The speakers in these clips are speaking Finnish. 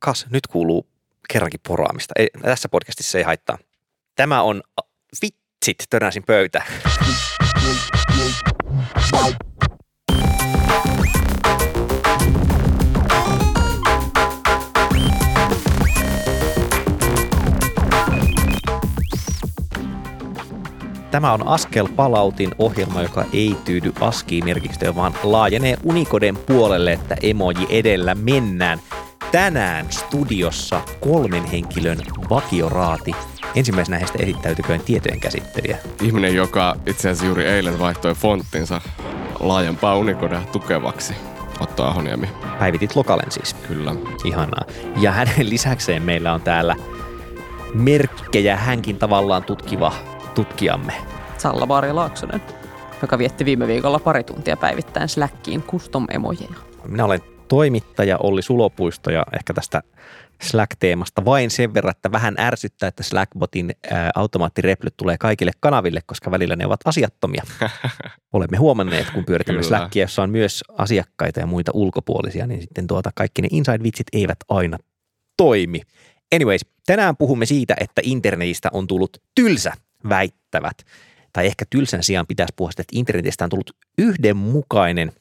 kas, nyt kuuluu kerrankin poraamista. Ei, tässä podcastissa ei haittaa. Tämä on vitsit, törnäsin pöytä. Tämä on Askel palautin ohjelma, joka ei tyydy ASCII-merkistöön, vaan laajenee Unikoden puolelle, että emoji edellä mennään. Tänään studiossa kolmen henkilön vakioraati. Ensimmäisenä heistä esittäytyköön tietojen käsittelijä. Ihminen, joka itse asiassa juuri eilen vaihtoi fonttinsa laajempaa Unikodea tukevaksi. Otto Ahoniemi. Päivitit lokalen siis. Kyllä. Ihanaa. Ja hänen lisäkseen meillä on täällä merkkejä hänkin tavallaan tutkiva tutkijamme. Salla Baari Laaksonen, joka vietti viime viikolla pari tuntia päivittäin Slackiin custom-emojeja. Minä olen toimittaja Olli Sulopuisto ja ehkä tästä Slack-teemasta vain sen verran, että vähän ärsyttää, että Slackbotin automaattireplyt tulee kaikille kanaville, koska välillä ne ovat asiattomia. Olemme huomanneet, kun pyöritämme Slackia, jossa on myös asiakkaita ja muita ulkopuolisia, niin sitten tuota kaikki ne inside-vitsit eivät aina toimi. Anyways, tänään puhumme siitä, että internetistä on tullut tylsä, väittävät. Tai ehkä tylsän sijaan pitäisi puhua sitä, että internetistä on tullut yhdenmukainen.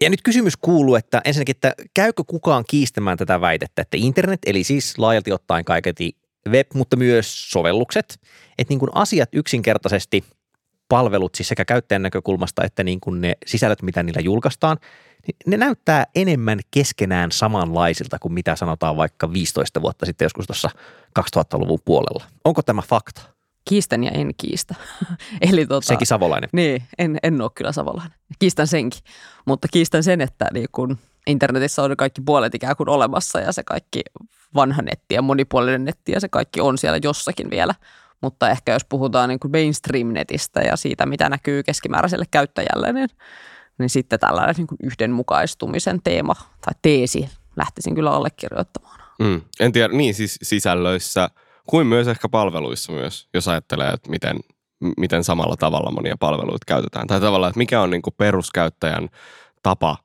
Ja nyt kysymys kuuluu, että ensinnäkin, että käykö kukaan kiistämään tätä väitettä, että internet, eli siis laajalti ottaen kaiketi web, mutta myös sovellukset, että niin kuin asiat yksinkertaisesti palvelut siis sekä käyttäjän näkökulmasta että niin kuin ne sisällöt, mitä niillä julkaistaan, niin ne näyttää enemmän keskenään samanlaisilta kuin mitä sanotaan vaikka 15 vuotta sitten joskus tuossa 2000-luvun puolella. Onko tämä fakta? Kiistän ja en kiistä. Eli tota, Sekin savolainen. Niin, en, en ole kyllä savolainen. Kiistän senkin. Mutta kiistän sen, että niin kun internetissä on kaikki puolet ikään kuin olemassa ja se kaikki vanha netti ja monipuolinen netti ja se kaikki on siellä jossakin vielä. Mutta ehkä jos puhutaan niin kuin mainstream-netistä ja siitä, mitä näkyy keskimääräiselle käyttäjälle, niin, niin sitten tällainen niin kuin yhdenmukaistumisen teema tai teesi lähtisin kyllä allekirjoittamaan. Mm. En tiedä, niin siis sisällöissä kuin myös ehkä palveluissa myös, jos ajattelee, että miten, miten samalla tavalla monia palveluita käytetään. Tai tavallaan, että mikä on niin kuin peruskäyttäjän tapa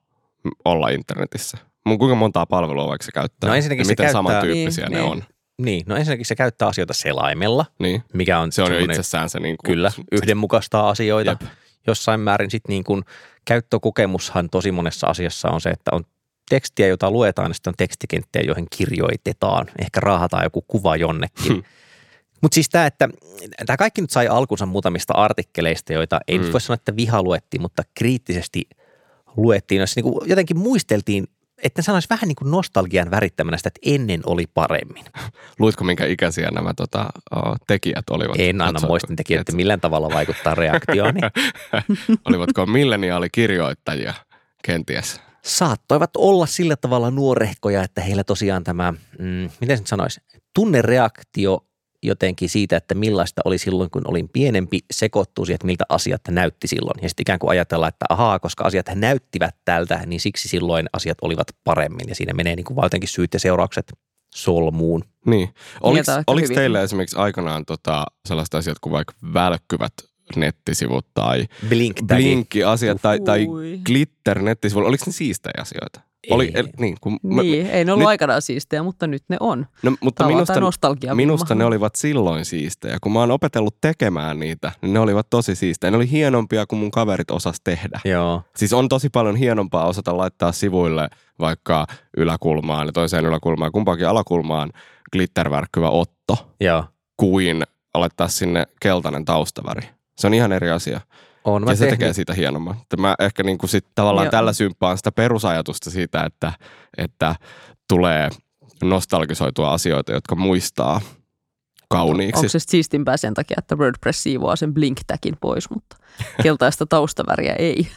olla internetissä. Mun kuinka montaa palvelua vaikka se käyttää? No ensinnäkin ja se miten käyttää- samantyyppisiä niin, ne niin. on. Niin, no ensinnäkin se käyttää asioita selaimella, Niin. mikä on Se on jo itsessään se niin kuin, Kyllä, yhdenmukaistaa asioita. Jep. Jossain määrin sitten niin kuin käyttökokemushan tosi monessa asiassa on se, että on tekstiä, jota luetaan, ja sitten on tekstikenttiä, joihin kirjoitetaan. Ehkä raahataan joku kuva jonnekin. Hmm. Mutta siis tämä, että tämä kaikki nyt sai alkunsa muutamista artikkeleista, joita ei mm. nyt Mm. voi sanoa, että viha luettiin, mutta kriittisesti luettiin, jossa niin kuin jotenkin muisteltiin, että sanoisi vähän niin kuin nostalgian värittämänä sitä, että ennen oli paremmin. Luitko minkä ikäisiä nämä tota, tekijät olivat? En anna muistin tekijät, että Et- millään tavalla vaikuttaa reaktioon. Olivatko milleniaalikirjoittajia kenties? Saattoivat olla sillä tavalla nuorehkoja, että heillä tosiaan tämä, mm, miten se nyt sanoisi, tunnereaktio jotenkin siitä, että millaista oli silloin, kun olin pienempi, sekoittuu siihen, että miltä asiat näytti silloin. Ja sitten ikään kuin ajatellaan, että ahaa, koska asiat näyttivät tältä, niin siksi silloin asiat olivat paremmin. Ja siinä menee niin kuin vaan jotenkin syyt ja seuraukset solmuun. Niin. Oliko, oliko teillä esimerkiksi aikanaan tota, sellaiset asiat kuin vaikka välkkyvät nettisivut tai blink blinkki-asiat tai, tai Ui. glitter-nettisivuilla, oliko ne siistejä asioita? Oli, Ei. el, niin, kun mä- Niin, ei ne ollut nyt- aikanaan siistejä, mutta nyt ne on. no, mutta minusta, minusta ne olivat silloin siistejä. Kun mä oon opetellut tekemään niitä, niin ne olivat tosi siistejä. Ne oli hienompia kuin mun kaverit osas tehdä. Joo. Siis on tosi paljon hienompaa osata laittaa sivuille vaikka yläkulmaan ja toiseen yläkulmaan ja kumpaankin alakulmaan glittervärkkyvä otto Joo. kuin laittaa sinne keltainen taustaväri. Se on ihan eri asia. On ja se tehnyt- tekee siitä hienomman. Mä ehkä niin kuin sit tavallaan Joo. tällä symppaan sitä perusajatusta siitä, että, että tulee nostalgisoitua asioita, jotka muistaa kauniiksi. Onko se siistimpää sen takia, että WordPress siivoaa sen blink-tagin pois, mutta keltaista taustaväriä ei.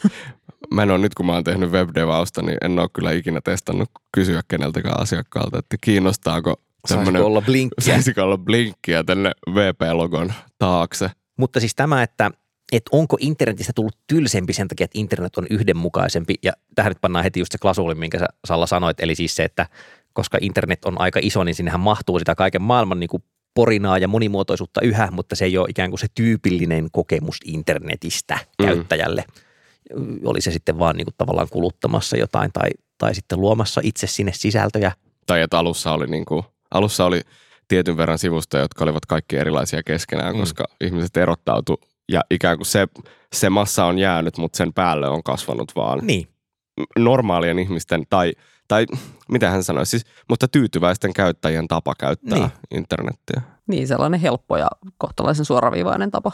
Mä en ole nyt, kun mä oon tehnyt webdevausta, niin en ole kyllä ikinä testannut kysyä keneltäkään asiakkaalta, että kiinnostaako Saisiko tämmöinen, olla blinkkiä? saisiko olla blinkkiä tänne VP-logon taakse. Mutta siis tämä, että, että onko internetistä tullut tylsempi sen takia, että internet on yhdenmukaisempi. Ja tähän nyt pannaan heti just se klasuuli, minkä sä Salla sanoit. Eli siis se, että koska internet on aika iso, niin sinnehän mahtuu sitä kaiken maailman niin kuin porinaa ja monimuotoisuutta yhä, mutta se ei ole ikään kuin se tyypillinen kokemus internetistä Mm. käyttäjälle. Oli se sitten vaan niin kuin tavallaan kuluttamassa jotain tai, tai sitten luomassa itse sinne sisältöjä Tai että alussa oli, niin kuin, alussa oli tietyn verran sivustoja, jotka olivat kaikki erilaisia keskenään, mm. koska ihmiset erottautu ja ikään kuin se, se massa on jäänyt, mutta sen päälle on kasvanut vaan Niin. normaalien ihmisten tai, tai mitä hän sanoi, siis, mutta tyytyväisten käyttäjien tapa käyttää Niin. internettiä. Niin, sellainen helppo ja kohtalaisen suoraviivainen tapa.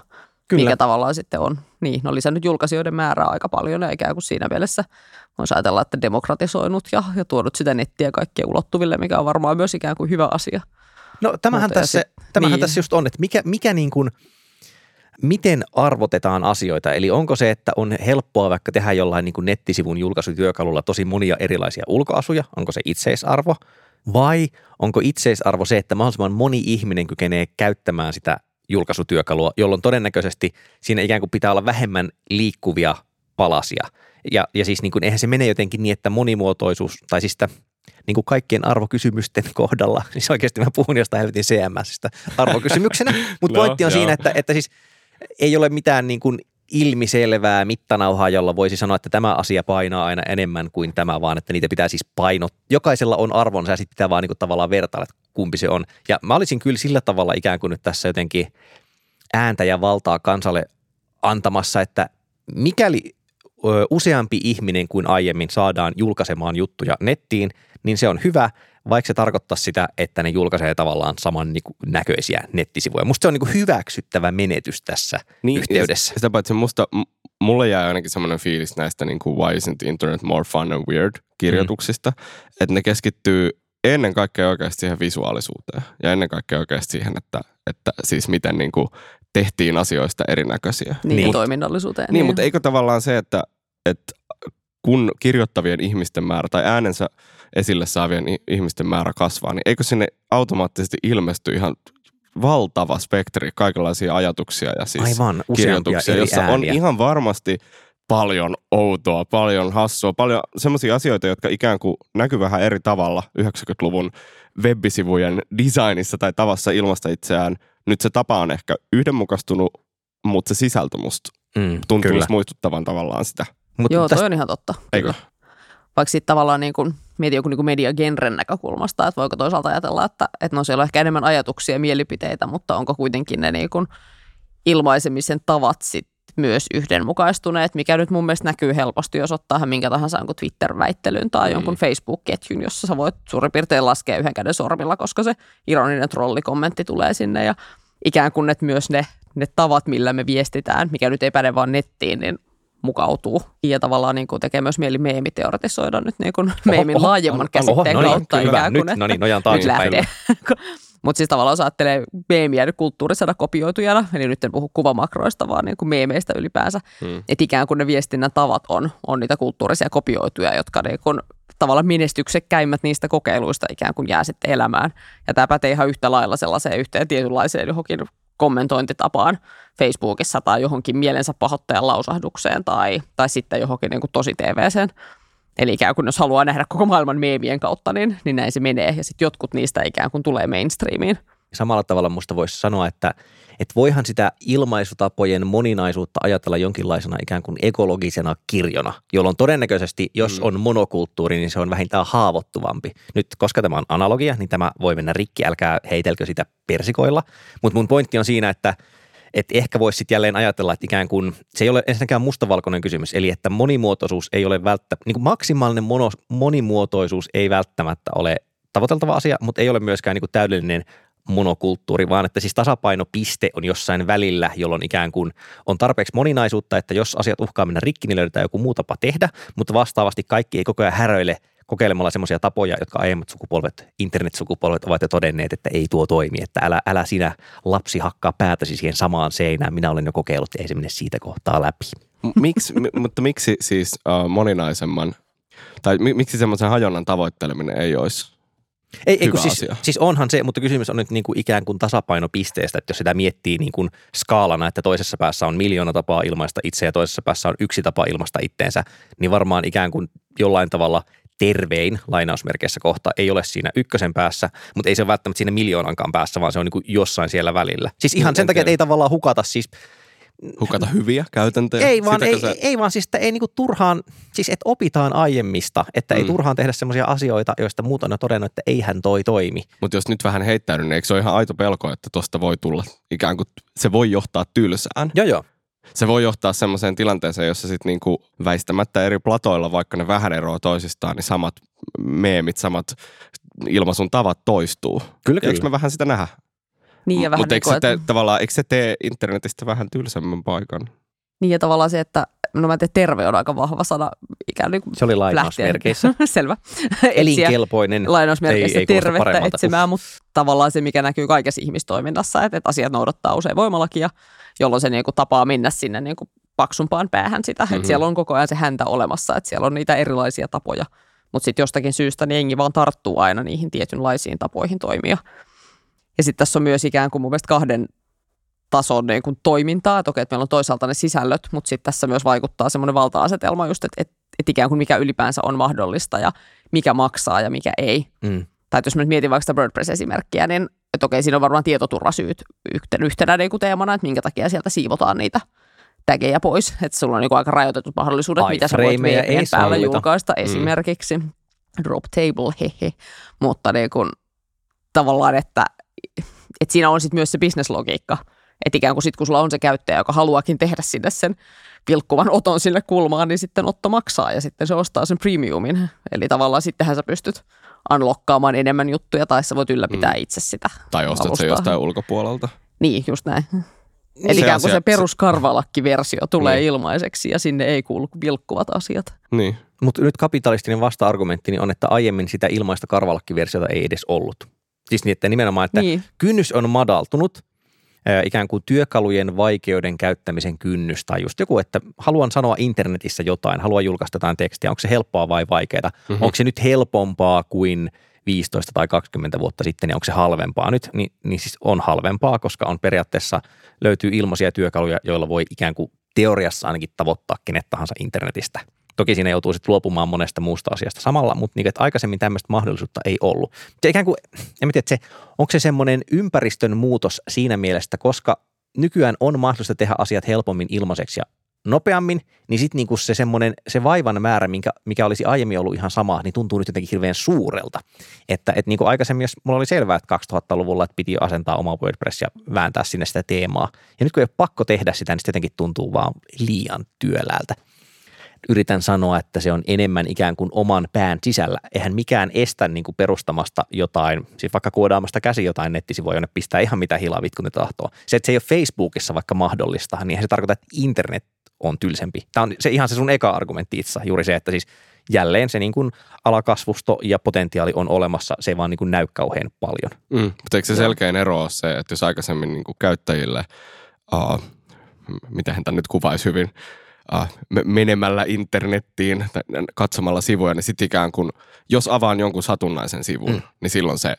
Kyllä. Mikä tavallaan sitten on. Niin, ne on lisännyt julkaisijoiden määrää aika paljon ja ikään kuin siinä mielessä voisi ajatella, että demokratisoinut ja, ja tuonut sitä nettiä kaikkien ulottuville, mikä on varmaan myös ikään kuin hyvä asia. No tämähän, Mutta tässä, sit- tämähän niin. tässä just on, että mikä, mikä niin kuin, miten arvotetaan asioita. Eli onko se, että on helppoa vaikka tehdä jollain niin kuin nettisivun julkaisutyökalulla tosi monia erilaisia ulkoasuja, onko se itseisarvo? Vai onko itseisarvo se, että mahdollisimman moni ihminen kykenee käyttämään sitä julkaisutyökalua, jolloin todennäköisesti siinä ikään kuin pitää olla vähemmän liikkuvia palasia. Ja, ja siis niin kuin, eihän se mene jotenkin niin, että monimuotoisuus, tai siis sitä niin kuin kaikkien arvokysymysten kohdalla, siis oikeasti mä puhun jostain helvetin CMSistä arvokysymyksenä, mutta No, pointti on joo. siinä, että, että siis ei ole mitään niin kuin ilmiselvää mittanauhaa, jolla voisi sanoa, että tämä asia painaa aina enemmän kuin tämä, vaan että niitä pitää siis painot. Jokaisella on arvonsa ja sitten pitää vaan niin kuin tavallaan vertailla, että kumpi se on. Ja mä olisin kyllä sillä tavalla ikään kuin nyt tässä jotenkin ääntä ja valtaa kansalle antamassa, että mikäli useampi ihminen kuin aiemmin saadaan julkaisemaan juttuja nettiin, niin se on hyvä, vaikka se tarkoittaa sitä, että ne julkaisee tavallaan saman niin kuin, näköisiä nettisivuja. Musta se on niin kuin, hyväksyttävä menetys tässä niin, yhteydessä. Sitä paitsi musta, mulle jää ainakin semmoinen fiilis näistä niin kuin Why isn't the internet more fun and weird kirjoituksista, mm. että ne keskittyy ennen kaikkea oikeasti siihen visuaalisuuteen ja ennen kaikkea oikeasti siihen, että, että siis miten niin kuin tehtiin asioista erinäköisiä. Niin, Niin. niin. toiminnallisuuteen. Niin, mutta eikö tavallaan se, että, että kun kirjoittavien ihmisten määrä tai äänensä esille saavien ihmisten määrä kasvaa, niin eikö sinne automaattisesti ilmesty ihan valtava spektri kaikenlaisia ajatuksia ja siis Aivan, kirjoituksia, jossa on ihan varmasti paljon outoa, paljon hassua, paljon semmoisia asioita, jotka ikään kuin näkyy vähän eri tavalla 90-luvun webbisivujen designissa tai tavassa ilmaista itseään. Nyt se tapa on ehkä yhdenmukaistunut, mutta se sisältö musta Mm, tuntuu muistuttavan tavallaan sitä. Mut Joo, tästä- toi on ihan totta. Eikö? Vaikka sitten tavallaan niin kuin, mietin joku niin mediagenren näkökulmasta, että voiko toisaalta ajatella, että, että no siellä on ehkä enemmän ajatuksia ja mielipiteitä, mutta onko kuitenkin ne niin kuin ilmaisemisen tavat sit myös yhdenmukaistuneet, mikä nyt mun mielestä näkyy helposti, jos ottaa minkä tahansa jonkun Twitter-väittelyn tai Mm. jonkun Facebook-ketjun, jossa sä voit suurin piirtein laskea yhden käden sormilla, koska se ironinen trollikommentti tulee sinne ja ikään kuin että myös ne, ne tavat, millä me viestitään, mikä nyt ei päde vaan nettiin, niin mukautuu. Ja tavallaan niin kuin tekee myös mieli meemiteoretisoida nyt niin kuin meemin oho, laajemman anna- käsitteen no niin, kautta. hyvä. ikään kuin, Nyt, no niin, nojaan taaksepäin. Mutta siis tavallaan jos ajattelee meemiä nyt kulttuurisena kopioitujana, eli nyt en puhu kuvamakroista, vaan niin kuin meemeistä ylipäänsä, Hmm. että ikään kuin ne viestinnän tavat on, on niitä kulttuurisia kopioituja, jotka niin kuin tavallaan menestyksekkäimmät niistä kokeiluista ikään kuin jää sitten elämään. Ja tämä pätee ihan yhtä lailla sellaiseen yhteen tietynlaiseen johonkin kommentointitapaan Facebookissa tai johonkin mielensä pahoittajan lausahdukseen tai, tai sitten johonkin niin kuin tosi TVseen. Eli ikään kuin jos haluaa nähdä koko maailman meemien kautta, niin, niin näin se menee. Ja sitten jotkut niistä ikään kuin tulee mainstreamiin. Samalla tavalla musta voisi sanoa, että, että voihan sitä ilmaisutapojen moninaisuutta ajatella jonkinlaisena ikään kuin ekologisena kirjona, jolloin todennäköisesti, jos Mm. on monokulttuuri, niin se on vähintään haavoittuvampi. Nyt, koska tämä on analogia, niin tämä voi mennä rikki, älkää heitelkö sitä persikoilla. Mutta mun pointti on siinä, että että ehkä voisi sitten jälleen ajatella, että ikään kuin se ei ole ensinnäkään mustavalkoinen kysymys, eli että monimuotoisuus ei ole välttämättä, niin kuin maksimaalinen mono, monimuotoisuus ei välttämättä ole tavoiteltava asia, mutta ei ole myöskään niin kuin täydellinen monokulttuuri, vaan että siis tasapainopiste on jossain välillä, jolloin ikään kuin on tarpeeksi moninaisuutta, että jos asiat uhkaa mennä rikki, niin löydetään joku muu tapa tehdä, mutta vastaavasti kaikki ei koko ajan häröile kokeilemalla semmoisia tapoja, jotka aiemmat sukupolvet, internetsukupolvet ovat jo todenneet, että ei tuo toimi, että älä, älä sinä lapsi hakkaa päätäsi siihen samaan seinään, minä olen jo kokeillut, ei se mene siitä kohtaa läpi. M- Miksi, m- mutta miksi siis uh, moninaisemman, tai mi- miksi semmoisen hajonnan tavoitteleminen ei olisi? Ei, ei kun siis, asia. siis onhan se, mutta kysymys on nyt niin kuin ikään kuin tasapainopisteestä, että jos sitä miettii niin kuin skaalana, että toisessa päässä on miljoona tapaa ilmaista itse ja toisessa päässä on yksi tapa ilmaista itteensä, niin varmaan ikään kuin jollain tavalla tervein lainausmerkeissä kohta ei ole siinä ykkösen päässä, mutta ei se ole välttämättä siinä miljoonankaan päässä, vaan se on niin kuin jossain siellä välillä. Siis ihan Mm, sen en takia, että ei tavallaan hukata siis Hukata hyviä käytäntöjä? Ei vaan, ei, se- ei vaan siis, että ei niinku turhaan, siis että opitaan aiemmista, että ei Mm. turhaan tehdä semmoisia asioita, joista muut on jo todennut, että eihän toi toimi. Mutta jos nyt vähän heittäydyn, niin eikö se ole ihan aito pelko, että tosta voi tulla ikään kuin, se voi johtaa tylsään. Joo joo. Se voi johtaa semmoiseen tilanteeseen, jossa sitten niinku väistämättä eri platoilla, vaikka ne vähän eroaa toisistaan, niin samat meemit, samat ilmaisun tavat toistuu. Kyllä, Eikö me vähän sitä nähdä? Niin ja vähän Mutta niin eikö, se että, te, tavallaan, eikö se tee internetistä vähän tylsemmän paikan? niin ja tavallaan se, että no mä en tiedä, terve on aika vahva sana ikään kuin Se oli lainausmerkeissä. Selvä. Elinkelpoinen. lainausmerkeissä Ei- ei tervettä etsimään, mutta tavallaan se, mikä näkyy kaikessa ihmistoiminnassa, että, että asiat noudattaa usein voimalakia, jolloin se niin kuin tapaa mennä sinne niin kuin paksumpaan päähän sitä, että Mhm. siellä on koko ajan se häntä olemassa, että siellä on niitä erilaisia tapoja, mutta sitten jostakin syystä niin jengi vaan tarttuu aina niihin tietynlaisiin tapoihin toimia. Ja sitten tässä on myös ikään kuin mun mielestä kahden tason niin kuin toimintaa, että okei, että meillä on toisaalta ne sisällöt, mutta sitten tässä myös vaikuttaa semmoinen valta-asetelma just, että, että, että ikään kuin mikä ylipäänsä on mahdollista ja mikä maksaa ja mikä ei. Mm. Tai jos mä nyt mietin vaikka sitä WordPress-esimerkkiä, niin että okei, siinä on varmaan tietoturvasyyt yhtenä, yhtenä niin kuin teemana, että minkä takia sieltä siivotaan niitä tägejä pois. Että sulla on niin kuin aika rajoitetut mahdollisuudet, mitä sä voit VPN päällä julkaista Mm. esimerkiksi. Drop table, hehe. Mutta niin kuin, tavallaan, että, että siinä on sitten myös se bisneslogiikka. Että ikään kuin sitten kun sulla on se käyttäjä, joka haluaakin tehdä sinne sen vilkkuvan oton sille kulmaan, niin sitten otto maksaa ja sitten se ostaa sen premiumin. Eli tavallaan sittenhän sä pystyt unlockkaamaan enemmän juttuja tai sä voit ylläpitää Mm. itse sitä. Tai ostat se Alustaa. jostain ulkopuolelta? Niin, just näin. Niin Eli se ikään kuin se asia- peruskarvalakki-versio tulee Niin. ilmaiseksi ja sinne ei kuulu vilkkuvat asiat. Niin. Mutta nyt kapitalistinen vasta-argumenttini on, että aiemmin sitä ilmaista karvalakkiversiota ei edes ollut. Siis niin, että nimenomaan, että Niin, kynnys on madaltunut, ää, ikään kuin työkalujen vaikeuden käyttämisen kynnys tai just joku, että haluan sanoa internetissä jotain, haluan julkaista jotain tekstiä, onko se helppoa vai vaikeaa, Mhm. mm-hmm. onko se nyt helpompaa kuin 15 tai 20 vuotta sitten, niin onko se halvempaa nyt, niin, niin siis on halvempaa, koska on periaatteessa löytyy ilmaisia työkaluja, joilla voi ikään kuin teoriassa ainakin tavoittaa kenet tahansa internetistä. Toki siinä joutuu sitten luopumaan monesta muusta asiasta samalla, mutta niin, että aikaisemmin tämmöistä mahdollisuutta ei ollut. Se ikään kuin, en tiedä, että se, onko se semmoinen ympäristön muutos siinä mielessä, koska nykyään on mahdollista tehdä asiat helpommin ilmaiseksi ja nopeammin, niin sitten niinku se semmoinen, se vaivan määrä, minkä, mikä olisi aiemmin ollut ihan sama, niin tuntuu nyt jotenkin hirveän suurelta. Että et niinku aikaisemmin, jos mulla oli selvää, että 2000-luvulla että piti asentaa oma WordPress ja vääntää sinne sitä teemaa, ja nyt kun ei ole pakko tehdä sitä, niin se jotenkin tuntuu vaan liian työläältä yritän sanoa, että se on enemmän ikään kuin oman pään sisällä. Eihän mikään estä niin kuin perustamasta jotain, siis vaikka koodaamasta käsi jotain nettisivua, jonne pistää ihan mitä hilaa vitku ne tahtoo. Se, että se ei ole Facebookissa vaikka mahdollista, niin eihän se tarkoita, että internet on tylsempi. Tämä on se ihan se sun eka argumentti itse, juuri se, että siis jälleen se niin kuin alakasvusto ja potentiaali on olemassa, se ei vaan niin kuin näy kauhean paljon. Mm. Mutta eikö se selkein ero ole se, että jos aikaisemmin niin kuin käyttäjille, uh, miten hän nyt kuvaisi hyvin, uh, menemällä internettiin, tai katsomalla sivuja, niin sitten ikään kuin, jos avaan jonkun satunnaisen sivun, Mm. niin silloin se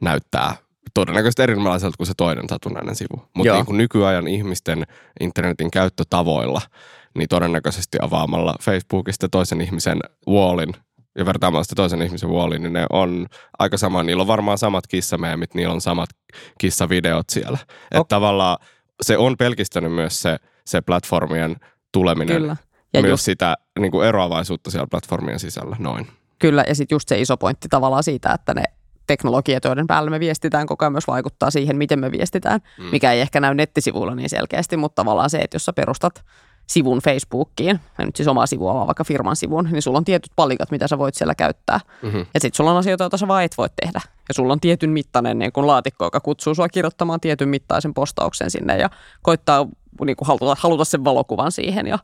näyttää todennäköisesti erilaiselta kuin se toinen satunnainen sivu. Mutta niin kuin nykyajan ihmisten internetin käyttötavoilla, niin todennäköisesti avaamalla Facebookista toisen ihmisen wallin ja vertaamalla sitä toisen ihmisen wallin, niin ne on aika sama. Niillä on varmaan samat kissameemit, niillä on samat kissavideot siellä. Että Ok. tavallaan se on pelkistänyt myös se, se platformien tuleminen. kyllä. Ja myös just, sitä niin kuin eroavaisuutta siellä platformien sisällä, noin. kyllä, ja sitten just se iso pointti tavallaan siitä, että ne teknologiat, joiden päällä me viestitään koko ajan myös vaikuttaa siihen, miten me viestitään, Mm. mikä ei ehkä näy nettisivuilla niin selkeästi, mutta tavallaan se, että jos sä perustat sivun Facebookiin, ja nyt siis omaa sivua, vaan vaikka firman sivun, niin sulla on tietyt palikat, mitä sä voit siellä käyttää. Mm-hmm. Ja sitten sulla on asioita, joita sä vaan et voi tehdä. Ja sulla on tietyn mittainen niin kun laatikko, joka kutsuu sua kirjoittamaan tietyn mittaisen postauksen sinne ja koittaa niin kuin haluta, haluta sen valokuvan siihen. Ja,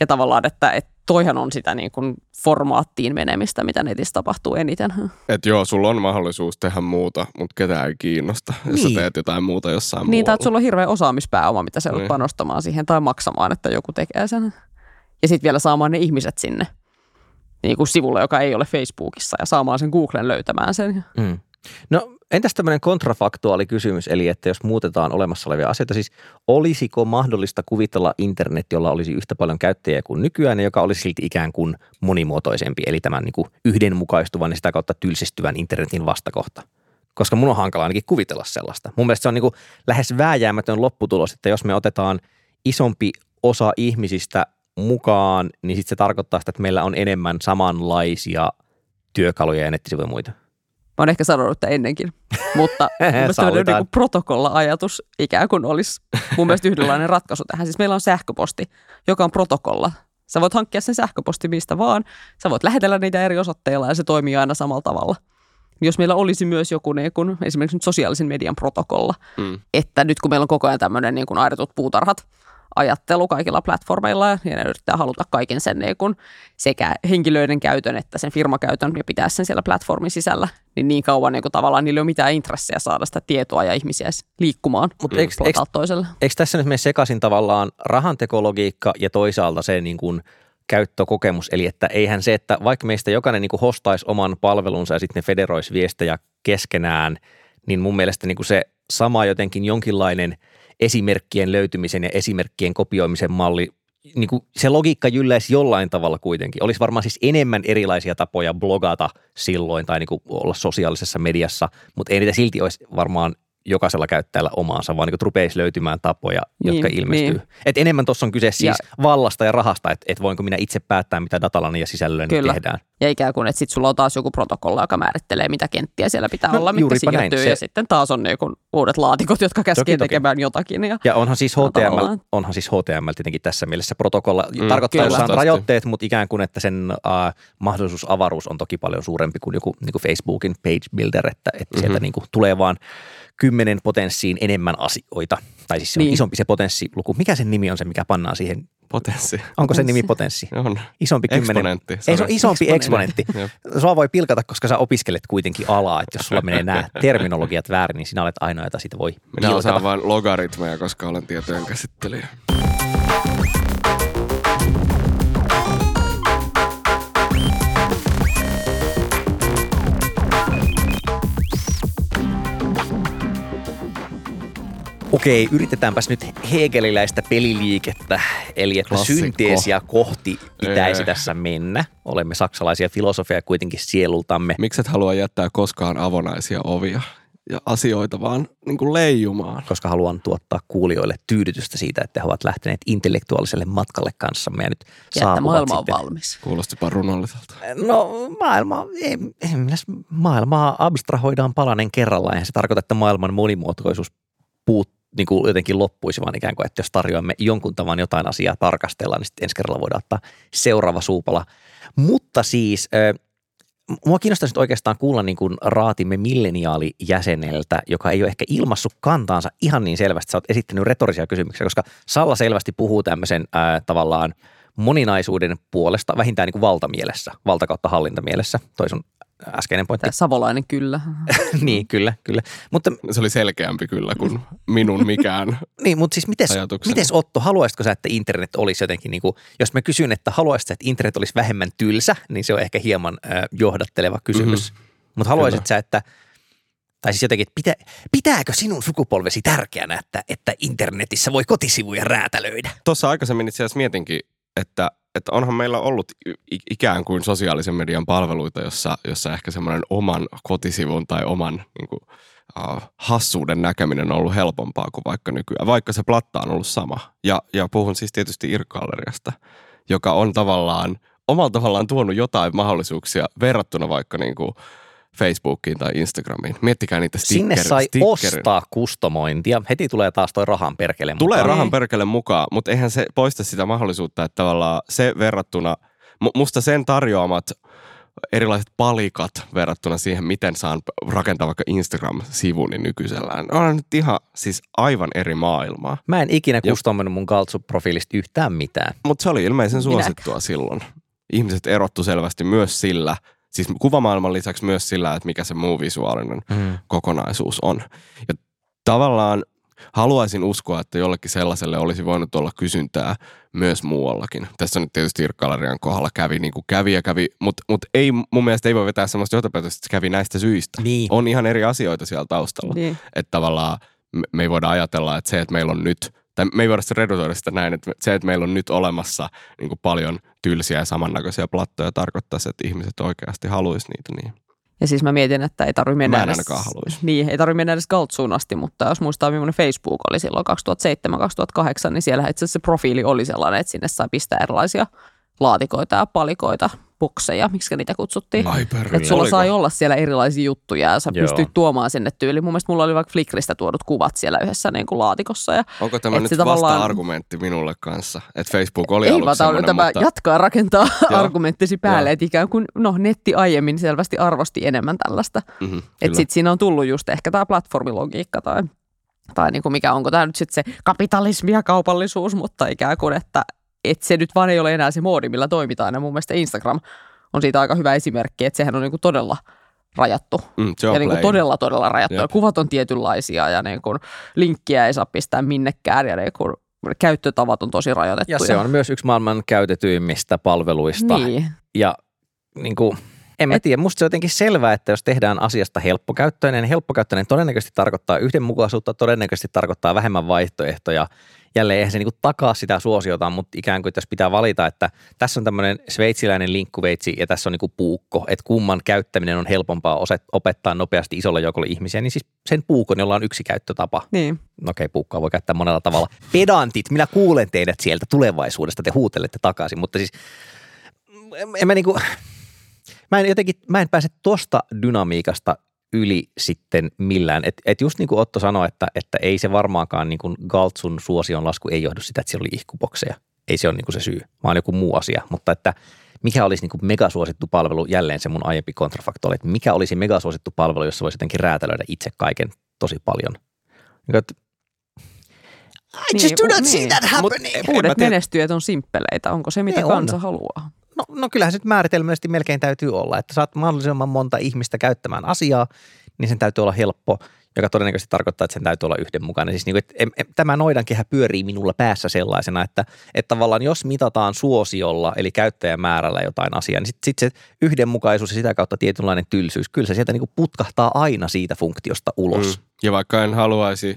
ja tavallaan, että, että toihan on sitä niin kuin formaattiin menemistä, mitä netissä tapahtuu eniten. Että joo, sulla on mahdollisuus tehdä muuta, mutta ketään ei kiinnosta, jos Niin. sä teet jotain muuta jossain Niin, tai että muualla. sulla on hirveä osaamispääoma, mitä sä Niin. panostamaan siihen tai maksamaan, että joku tekee sen. Ja sitten vielä saamaan ne ihmiset sinne niin kuin sivulle, joka ei ole Facebookissa ja saamaan sen Googlen löytämään sen. Mm. No entäs tämmöinen kontrafaktuaali kysymys, eli että jos muutetaan olemassa olevia asioita, siis olisiko mahdollista kuvitella internet, jolla olisi yhtä paljon käyttäjiä kuin nykyään ja joka olisi silti ikään kuin monimuotoisempi, eli tämän niin kuin yhdenmukaistuvan ja sitä kautta tylsistyvän internetin vastakohta? Koska mun on hankala ainakin kuvitella sellaista. Mun mielestä se on niin kuin lähes vääjäämätön lopputulos, että jos me otetaan isompi osa ihmisistä mukaan, niin sitten se tarkoittaa sitä, että meillä on enemmän samanlaisia työkaluja ja nettisivuja ja muita. Mä oon ehkä sanonut että ennenkin, mutta mun niin protokolla-ajatus ikään kuin olisi mun mielestä yhdenlainen ratkaisu tähän. Siis meillä on sähköposti, joka on protokolla. Sä voit hankkia sen sähköposti mistä vaan. Sä voit lähetellä niitä eri osoitteilla ja se toimii aina samalla tavalla. Jos meillä olisi myös joku niin kun, esimerkiksi nyt sosiaalisen median protokolla, mm. että nyt kun meillä on koko ajan tämmöinen niin aidotut puutarhat – ajattelu kaikilla platformeilla ja ne yrittää haluta kaiken sen niin kun sekä henkilöiden käytön että sen firmakäytön ja pitää sen siellä platformin sisällä, niin niin kauan niin kuin tavallaan niillä ei ole mitään intressejä saada sitä tietoa ja ihmisiä liikkumaan Mutta eikö, eikö, toiselle. Eikö tässä nyt mene sekaisin tavallaan rahantekologiikka ja toisaalta se niin kuin käyttökokemus, eli että eihän se, että vaikka meistä jokainen niin kuin hostaisi oman palvelunsa ja sitten ne federoisi viestejä keskenään, niin mun mielestä niin kuin se sama jotenkin jonkinlainen – esimerkkien löytymisen ja esimerkkien kopioimisen malli, niin kuin se logiikka jylläisi jollain tavalla kuitenkin. Olisi varmaan siis enemmän erilaisia tapoja blogata silloin tai niin kuin olla sosiaalisessa mediassa, mutta ei niitä silti olisi varmaan jokaisella käyttäjällä omaansa, vaan niin rupeisi löytymään tapoja, jotka niin, ilmestyy. Niin. Et enemmän tuossa on kyse siis ja, vallasta ja rahasta, että et voinko minä itse päättää, mitä datalla ja sisällöllä kyllä. tehdään. Ja ikään kuin, että sitten sulla on taas joku protokolla, joka määrittelee, mitä kenttiä siellä pitää no, olla, mitkä siirtyy. Se... Ja sitten taas on niinku uudet laatikot, jotka käskee toki, tekemään toki. jotakin. Ja, ja onhan, siis HTML, onhan siis HTML tietenkin tässä mielessä protokolla. Mm, tarkoittaa kyllä. jossain rajoitteet, mutta ikään kuin, että sen uh, mahdollisuusavaruus on toki paljon suurempi kuin joku niin kuin Facebookin page builder, että, että mm-hmm. sieltä niin kuin tulee vaan kymmenen potenssiin enemmän asioita. Tai siis se on niin. isompi se potenssiluku. Mikä sen nimi on se, mikä pannaan siihen? Potenssi. Onko se nimi potenssi? On. Isompi kymmenen. Eksponentti. Ei, se on isompi eksponentti. Sua voi pilkata, koska sä opiskelet kuitenkin alaa, että jos sulla menee nämä terminologiat väärin, niin sinä olet ainoa, jota siitä voi Minä pilkata. osaan vain logaritmeja, koska olen tietojen käsittelijä. Okei, yritetäänpäs nyt hegeliläistä peliliikettä, eli että Klassikko. synteesiä kohti pitäisi Ei. tässä mennä. Olemme saksalaisia filosofia kuitenkin sielultamme. Mikset halua jättää koskaan avonaisia ovia ja asioita vaan niin kuin leijumaan? Koska haluan tuottaa kuulijoille tyydytystä siitä, että he ovat lähteneet intellektuaaliselle matkalle kanssamme ja nyt ja että maailma on sitten. valmis. Kuulostipa runolliselta. No maailma, ei, ei, maailmaa abstrahoidaan palanen kerrallaan ja se tarkoittaa, että maailman monimuotoisuus puuttuu niin kuin jotenkin loppuisi, vaan ikään kuin, että jos tarjoamme jonkun tavan jotain asiaa tarkastella, niin sitten ensi kerralla voidaan ottaa seuraava suupala. Mutta siis, mua kiinnostaisi nyt oikeastaan kuulla niin kuin raatimme milleniaalijäseneltä, joka ei ole ehkä ilmassut kantaansa ihan niin selvästi. Sä oot esittänyt retorisia kysymyksiä, koska Salla selvästi puhuu tämmöisen äh, tavallaan moninaisuuden puolesta, vähintään niin kuin valtamielessä, valta kautta hallintamielessä, toi sun äskeinen pointti. Tämä savolainen kyllä. niin, kyllä, kyllä. Mutta, se oli selkeämpi kyllä kuin minun mikään Niin, mutta siis mites, mites Otto, haluaisitko sä, että internet olisi jotenkin, niin kuin, jos mä kysyn, että haluaisitko, että internet olisi vähemmän tylsä, niin se on ehkä hieman äh, johdatteleva kysymys. Mm-hmm. Mutta haluaisit sä, että tai siis jotenkin, että pitä, pitääkö sinun sukupolvesi tärkeänä, että, että internetissä voi kotisivuja räätälöidä? Tuossa aikaisemmin itse asiassa mietinkin, että että onhan meillä ollut ikään kuin sosiaalisen median palveluita, jossa, jossa ehkä semmoinen oman kotisivun tai oman niin kuin, uh, hassuuden näkeminen on ollut helpompaa kuin vaikka nykyään, vaikka se platta on ollut sama. Ja, ja puhun siis tietysti Irkalleriasta, joka on tavallaan omalla tavallaan tuonut jotain mahdollisuuksia verrattuna vaikka niin kuin Facebookiin tai Instagramiin. Miettikää niitä sticker, Sinne sai sticker. ostaa kustomointia. Heti tulee taas toi rahan perkele mukaan. Tulee rahan perkele mukaan, mutta eihän se poista sitä mahdollisuutta, että tavallaan se verrattuna, musta sen tarjoamat erilaiset palikat verrattuna siihen, miten saan rakentaa vaikka Instagram-sivuni nykyisellään. On nyt ihan siis aivan eri maailmaa. Mä en ikinä kustomoinut mun Galtsu-profiilista yhtään mitään. Mutta se oli ilmeisen suosittua Minäkään. silloin. Ihmiset erottu selvästi myös sillä – siis kuvamaailman lisäksi myös sillä, että mikä se muu visuaalinen mm. kokonaisuus on. Ja tavallaan haluaisin uskoa, että jollekin sellaiselle olisi voinut olla kysyntää myös muuallakin. Tässä nyt tietysti Irkkalerian kohdalla kävi niin kuin kävi ja kävi, mutta mut ei, mun mielestä ei voi vetää sellaista johtopäätöstä, että se kävi näistä syistä. Niin. On ihan eri asioita siellä taustalla. Niin. Että tavallaan me, ei voida ajatella, että se, että meillä on nyt – tai me ei voida redutoida sitä näin, että se, että meillä on nyt olemassa niin kuin paljon tylsiä ja samannäköisiä plattoja tarkoittaa että ihmiset oikeasti haluaisi niitä niin. Ja siis mä mietin, että ei tarvitse mennä edes. Niin, ei tarvitse mennä edes Galtsuun asti, mutta jos muistaa, millainen Facebook oli silloin 2007-2008, niin siellä itse asiassa se profiili oli sellainen, että sinne sai pistää erilaisia laatikoita ja palikoita, bokseja, miksi niitä kutsuttiin. Ai. Että sulla Oliko? sai olla siellä erilaisia juttuja ja sä Joo. pystyit tuomaan sinne tyyliin. Mun mielestä mulla oli vaikka Flickristä tuodut kuvat siellä yhdessä niin kuin laatikossa. Ja Onko tämä nyt tavallaan- vasta-argumentti minulle kanssa, että Facebook oli ei aluksi vaan tämä, mutta... jatkaa rakentaa Joo. argumenttisi päälle, että ikään kuin no, netti aiemmin selvästi arvosti enemmän tällaista. Mhm, Että sitten siinä on tullut just ehkä tämä platformilogiikka tai, tai niin kuin mikä onko tämä nyt sitten se kapitalismi ja kaupallisuus, mutta ikään kuin, että, että se nyt vaan ei ole enää se moodi, millä toimitaan. Ja mun mielestä Instagram on siitä aika hyvä esimerkki, että sehän on niin kuin todella rajattu. Mm, ja niin kuin todella, todella rajattu. Ja Jep. kuvat on tietynlaisia ja niin kuin linkkiä ei saa pistää minnekään ja niin kuin käyttötavat on tosi rajoitettuja. Ja se on myös yksi maailman käytetyimmistä palveluista. Niin. Ja niin kuin, en mä tiedä, musta se on jotenkin selvää, että jos tehdään asiasta helppokäyttöinen, niin helppokäyttöinen todennäköisesti tarkoittaa yhdenmukaisuutta, todennäköisesti tarkoittaa vähemmän vaihtoehtoja. Jälleen eihän se niin kuin takaa sitä suosiota, mutta ikään kuin jos pitää valita, että tässä on tämmöinen sveitsiläinen linkkuveitsi ja tässä on niin kuin puukko, että kumman käyttäminen on helpompaa opettaa nopeasti isolle joukolle ihmisiä, niin siis sen puukon, jolla on yksi käyttötapa. Niin. No okei, puukkoa voi käyttää monella tavalla. Pedantit, minä kuulen teidät sieltä tulevaisuudesta, te huutelette takaisin, mutta siis en mä niinku, mä en jotenkin, mä en pääse tuosta dynamiikasta yli sitten millään. Et, et just niin kuin Otto sanoi, että, että ei se varmaankaan niin kuin Galtsun suosion lasku ei johdu sitä, että siellä oli ihkubokseja. Ei se ole niin kuin se syy, vaan joku muu asia. Mutta että mikä olisi niin kuin megasuosittu palvelu, jälleen se mun aiempi kontrafakto oli, että mikä olisi megasuosittu palvelu, jossa voisi jotenkin räätälöidä itse kaiken tosi paljon. Niin että I Niin, just do not see niin. that Mut happening. en mä Uudet menestyjät on simppeleitä. Onko se, mitä Ne on. kansa haluaa? No, no kyllähän se nyt määritelmällisesti melkein täytyy olla, että saat mahdollisimman monta ihmistä käyttämään asiaa, niin sen täytyy olla helppo, joka todennäköisesti tarkoittaa, että sen täytyy olla yhdenmukainen. Siis niin kuin, että em, em, tämä noidankehä pyörii minulla päässä sellaisena, että, että tavallaan jos mitataan suosiolla, eli käyttäjämäärällä jotain asiaa, niin sitten sit se yhdenmukaisuus ja sitä kautta tietynlainen tylsyys, kyllä se sieltä niin kuin putkahtaa aina siitä funktiosta ulos. Mm. Ja vaikka en haluaisi,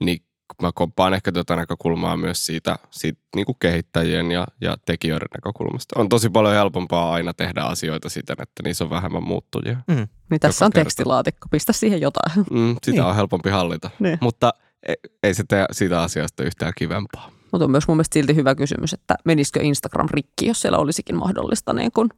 niin mä komppaan ehkä tuota näkökulmaa myös siitä, siitä niin kuin kehittäjien ja, ja tekijöiden näkökulmasta. On tosi paljon helpompaa aina tehdä asioita siten, että niissä on vähemmän muuttujia. Mm. Niin tässä on kerta. tekstilaatikko, pistä siihen jotain. Mm, sitä Niin. on helpompi hallita. Niin. Mutta ei, ei se tee siitä asiasta yhtään kivempaa. Mutta on myös mun mielestä silti hyvä kysymys, että menisikö Instagram rikki, jos siellä olisikin mahdollista niin kun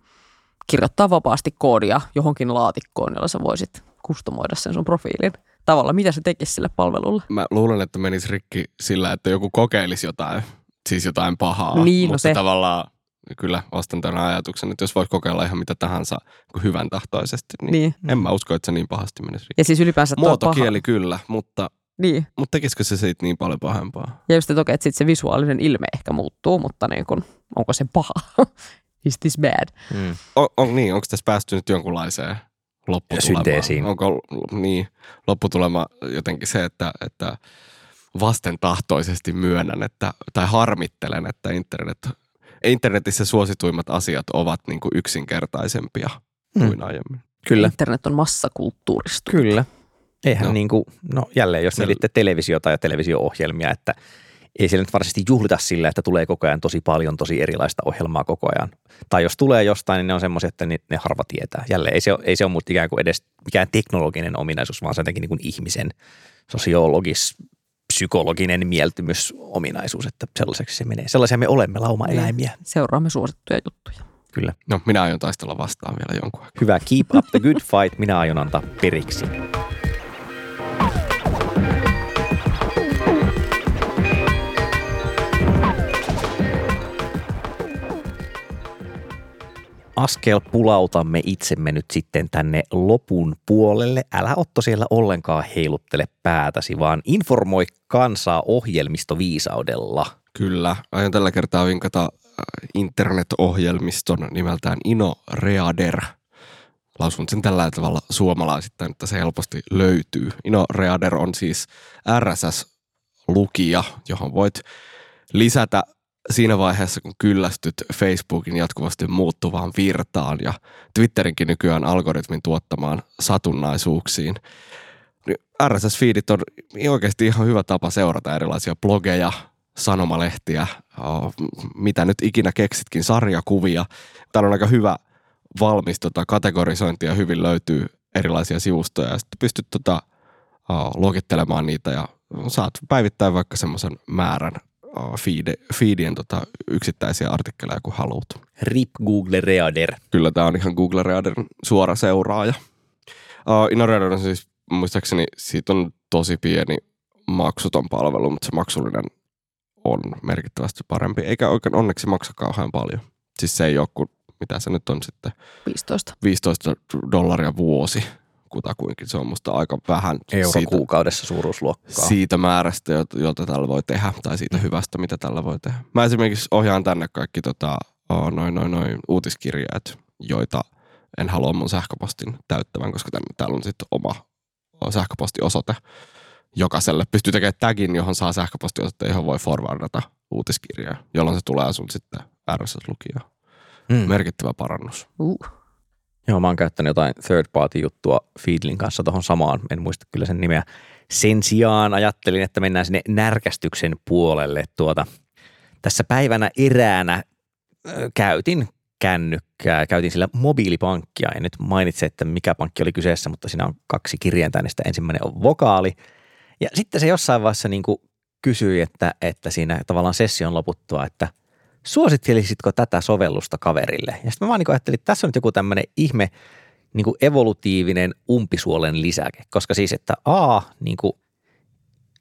kirjoittaa vapaasti koodia johonkin laatikkoon, jolla sä voisit kustomoida sen sun profiilin. Tavalla, mitä se tekisi sille palvelulle? Mä luulen, että menisi rikki sillä, että joku kokeilisi jotain, siis jotain pahaa. Niin, no mutta se. tavallaan kyllä ostan tämän ajatuksen, että jos voisi kokeilla ihan mitä tahansa hyvän tahtoisesti, niin, Niin. en mä usko, että se niin pahasti menisi rikki. Ja siis ylipäänsä Muotokieli paha. kyllä, mutta, Niin. mutta tekisikö se siitä niin paljon pahempaa? Ja just, että okei, että sit se visuaalinen ilme ehkä muuttuu, mutta niin kun, onko se paha? Is this bad? Mm. On, on, niin, onko tässä päästy nyt jonkunlaiseen lopputulemaan? Synteesiin. Onko niin, lopputulema jotenkin se, että, että vastentahtoisesti myönnän, että, tai harmittelen, että internet, internetissä suosituimmat asiat ovat niin kuin yksinkertaisempia Mm. kuin aiemmin. Kyllä. Internet on massakulttuurista. Kyllä. Eihän Joo. niin kuin, no jälleen, jos mietitte televisiota ja televisio-ohjelmia, että ei siellä nyt varsinaisesti juhlita sillä, että tulee koko ajan tosi paljon tosi erilaista ohjelmaa koko ajan. Tai jos tulee jostain, niin ne on semmoisia, että ne, ne harva tietää. Jälleen ei se, ole- ei se ole mut ikään kuin edes mikään teknologinen ominaisuus, vaan se on jotenkin niin kuin ihmisen sosiologis, psykologinen mieltymysominaisuus, että sellaiseksi se menee. Sellaisia me olemme, lauma-eläimiä. Seuraamme suosittuja juttuja. Kyllä. No, minä aion taistella vastaan vielä jonkun aikaa. Hyvä, keep up the good fight. Minä aion antaa periksi. Askel pulautamme itsemme nyt sitten tänne lopun puolelle. Älä Otto siellä ollenkaan heiluttele päätäsi, vaan informoi kansaa ohjelmistoviisaudella. Kyllä. Aion tällä kertaa vinkata äh, internet-ohjelmiston nimeltään Ino Reader. Lausun sen tällä tavalla suomalaisittain, että se helposti löytyy. Ino Reader on siis RSS-lukija, johon voit lisätä siinä vaiheessa, kun kyllästyt Facebookin jatkuvasti muuttuvaan virtaan ja Twitterinkin nykyään algoritmin tuottamaan satunnaisuuksiin. Niin RSS-feedit on oikeasti ihan hyvä tapa seurata erilaisia blogeja, sanomalehtiä, oh, mitä nyt ikinä keksitkin, sarjakuvia. Tämä on aika hyvä valmis tota, kategorisointi ja hyvin löytyy erilaisia sivustoja ja sitten pystyt tota, uh, luokittelemaan niitä ja saat päivittää vaikka semmoisen määrän feed, feedien tota, yksittäisiä artikkeleja, kun haluat. RIP Google Reader. Kyllä tämä on ihan Google Readerin suora seuraaja. Uh, InnoReader on siis, muistaakseni siitä on tosi pieni maksuton palvelu, mutta se maksullinen on merkittävästi parempi, eikä oikein onneksi maksa kauhean paljon. Siis se ei ole kuin, mitä se nyt on sitten, 15. 15 dollaria vuosi kutakuinkin. Se on musta aika vähän Euro siitä, kuukaudessa suuruusluokkaa. siitä määrästä, jota- tällä voi tehdä, tai siitä hyvästä, mitä tällä voi tehdä. Mä esimerkiksi ohjaan tänne kaikki tota, oh, noin, noin, noin uutiskirjeet, joita en halua mun sähköpostin täyttävän, koska tänne, täällä on sitten oma sähköpostiosoite jokaiselle. Pystyy tekemään tagin, johon saa sähköpostiosoitteen, johon voi forwardata uutiskirjaa, jolloin se tulee sun sitten RSS-lukijaan. Mm. Merkittävä parannus. Uh. Joo, mä oon käyttänyt jotain third party juttua Feedlin kanssa tuohon samaan, en muista kyllä sen nimeä. Sen sijaan ajattelin, että mennään sinne närkästyksen puolelle. Tuota, tässä päivänä eräänä ö, käytin kännykkää, käytin sillä mobiilipankkia. En nyt mainitse, että mikä pankki oli kyseessä, mutta siinä on kaksi kirjainta, niin ensimmäinen on vokaali. Ja sitten se jossain vaiheessa niin kysyi, että, että siinä tavallaan session loputtua, että suosittelisitko tätä sovellusta kaverille? Ja sitten mä vaan niin ajattelin, että tässä on nyt joku tämmöinen ihme niin kuin evolutiivinen umpisuolen lisäke, koska siis, että A, niin kuin,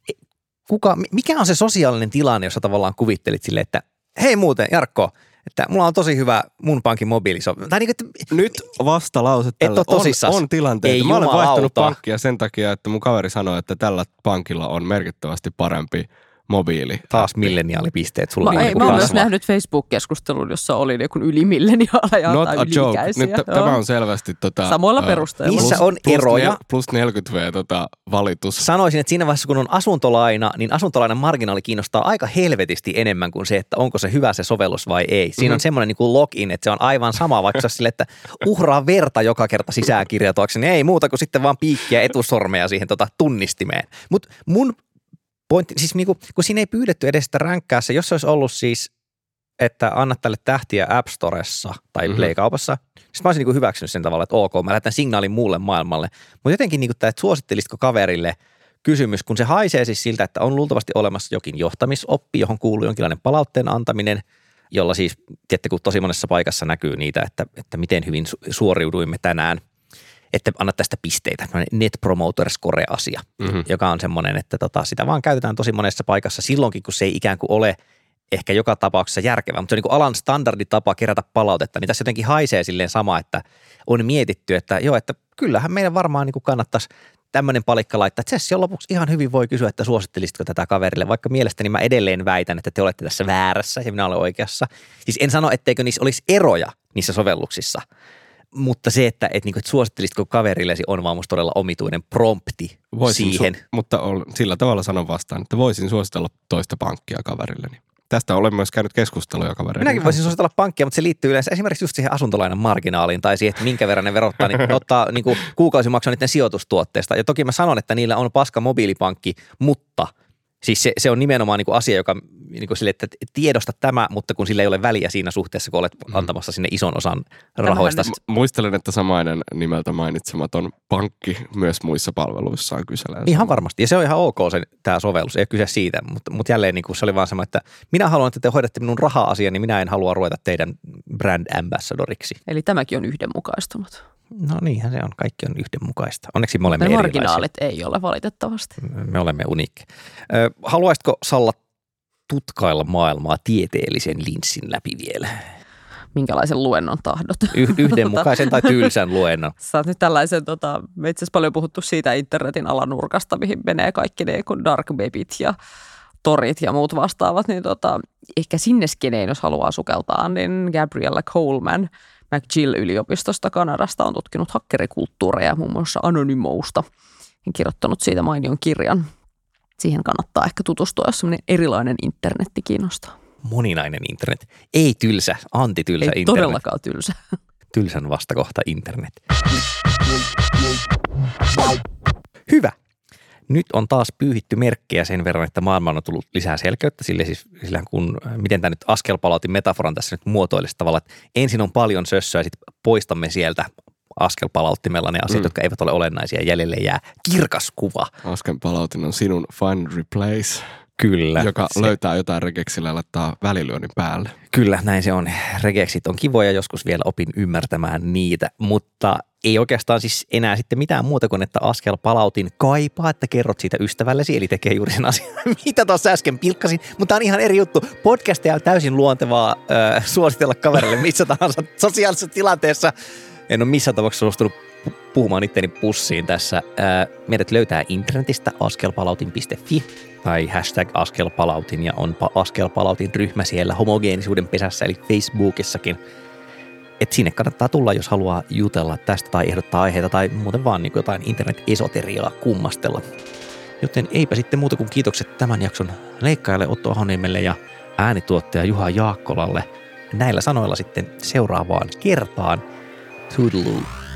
e- kuka, mi- mikä on se sosiaalinen tilanne, jossa tavallaan kuvittelit sille, että hei muuten Jarkko, että mulla on tosi hyvä mun pankin mobiilisovellu. Tai niin kuin, että Nyt vastalause tälle. oo tosissas. On, on tilanteita. Ei Mä olen vaihtanut jumalauta. pankkia sen takia, että mun kaveri sanoi, että tällä pankilla on merkittävästi parempi mobiili. taas milleniaalipisteet sulla Mä, niin ei, kuin mä oon myös nähnyt Facebook-keskustelun, jossa oli joku ylimilleniaaleja Not tai a joke. Nyt t- tämä on selvästi tota, Samoilla perusteilla. Plus- on plus eroja. nel- Plus 40 V tota, valitus. Sanoisin, että siinä vaiheessa, kun on asuntolaina, niin asuntolainan marginaali kiinnostaa aika helvetisti enemmän kuin se, että onko se hyvä se sovellus vai ei. Siinä on Mhm. semmoinen niin login, että se on aivan sama, vaikka se sille, että uhraa verta joka kerta sisään kirjautuakseni. Ei muuta kuin sitten vaan piikkiä etusormeja siihen tota, tunnistimeen. Mutta mun pointti, siis niin kuin, kun siinä ei pyydetty edes sitä ränkkää se, jos se olisi ollut siis että anna tälle tähtiä App Storessa tai Mhm. Play-kaupassa, sitten mä olisin niin kuin hyväksynyt sen tavalla, että ok, mä lähetän signaalin muulle maailmalle. Mutta jotenkin niin kuin tämä, että suosittelisitko kaverille kysymys, kun se haisee siis siltä, että on luultavasti olemassa jokin johtamisoppi, johon kuuluu jonkinlainen palautteen antaminen, jolla siis, tiedätte, kun tosi monessa paikassa näkyy niitä, että, että miten hyvin su- suoriuduimme tänään, että anna tästä pisteitä, Net Promoter Score-asia, Mhm. joka on semmoinen, että tota, sitä vaan käytetään tosi monessa paikassa silloinkin, kun se ei ikään kuin ole ehkä joka tapauksessa järkevää, mutta se on niin alan standarditapa kerätä palautetta, niin tässä jotenkin haisee silleen sama, että on mietitty, että joo, että kyllähän meidän varmaan niin kannattaisi tämmöinen palikka laittaa, että session lopuksi ihan hyvin voi kysyä, että suosittelisitko tätä kaverille, vaikka mielestäni mä edelleen väitän, että te olette tässä väärässä ja minä olen oikeassa. Siis en sano, etteikö niissä olisi eroja niissä sovelluksissa, mutta se, että, että, niin että suosittelisitko kaverillesi on vaan musta todella omituinen prompti Voisin siihen. Su- mutta ol, sillä tavalla sanon vastaan, että voisin suositella toista pankkia kaverilleni. Tästä olen myös käynyt keskusteluja kavereiden Minäkin voisin suositella pankkia, mutta se liittyy yleensä esimerkiksi just siihen asuntolainan marginaaliin tai siihen, että minkä verran ne verottaa, niin ottaa niin kuin niiden sijoitustuotteesta. Ja toki mä sanon, että niillä on paska mobiilipankki, mutta siis se, se on nimenomaan niin kuin asia, joka niin kuin sille, että tiedosta tämä, mutta kun sillä ei ole väliä siinä suhteessa, kun olet antamassa sinne ison osan rahoista. M- Muistelen, että samainen nimeltä mainitsematon pankki myös muissa palveluissaan kyselee. Ihan varmasti. Ja se on ihan ok se, tämä sovellus, ei ole kyse siitä, mutta, mutta jälleen niin kuin se oli vaan semmoinen, että minä haluan, että te hoidatte minun raha-asian, niin minä en halua ruveta teidän brand ambassadoriksi. Eli tämäkin on yhdenmukaistunut. No niinhän se on, kaikki on yhdenmukaista. Onneksi me olemme Ne erilaisia. marginaalit ei ole valitettavasti. Me olemme uniikki. Haluaisitko Salla tutkailla maailmaa tieteellisen linssin läpi vielä? Minkälaisen luennon tahdot? Y- yhdenmukaisen tai tylsän luennon. Sä oot nyt tällaisen, tota, me itse asiassa paljon puhuttu siitä internetin alanurkasta, mihin menee kaikki ne kun dark webit ja torit ja muut vastaavat, niin tota, ehkä sinne skeneen, jos haluaa sukeltaa, niin Gabriella Coleman McGill-yliopistosta Kanadasta on tutkinut hakkerikulttuureja, muun muassa Anonymousta, ja kirjoittanut siitä mainion kirjan. Siihen kannattaa ehkä tutustua, jos semmoinen erilainen internetti kiinnostaa. Moninainen internet. Ei tylsä, antitylsä Ei internet. todellakaan tylsä. Tylsän vastakohta internet. Hyvä. Nyt on taas pyyhitty merkkejä sen verran, että maailmaan on tullut lisää selkeyttä, sillä siis, sillä kun, miten tämä nyt askelpalautin metaforan tässä nyt muotoilisi tavalla, että ensin on paljon sössöä, sitten poistamme sieltä askelpalauttimella ne asiat, Mm. jotka eivät ole olennaisia. Jäljelle jää kirkas kuva. Asken palautin on sinun find replace, Kyllä. joka se, löytää jotain regeksillä ja laittaa välilyönnin päälle. Kyllä, näin se on. Regeksit on kivoja, joskus vielä opin ymmärtämään niitä, mutta ei oikeastaan siis enää sitten mitään muuta kuin, että askel palautin kaipaa, että kerrot siitä ystävällesi, eli tekee juuri sen asian, mitä tuossa äsken pilkkasin, mutta on ihan eri juttu. Podcastia on täysin luontevaa äh, suositella kaverille missä tahansa sosiaalisessa tilanteessa. En ole missään tapauksessa suostunut pu- puhumaan itteni pussiin tässä. Äh, meidät löytää internetistä askelpalautin.fi tai hashtag askelpalautin ja onpa askelpalautin ryhmä siellä homogeenisuuden pesässä eli Facebookissakin. Et sinne kannattaa tulla, jos haluaa jutella tästä tai ehdottaa aiheita tai muuten vaan niin jotain internet-esoteriaa kummastella. Joten eipä sitten muuta kuin kiitokset tämän jakson leikkaajalle Otto Ahoniemelle ja äänituottaja Juha Jaakkolalle. Näillä sanoilla sitten seuraavaan kertaan. Toodaloo.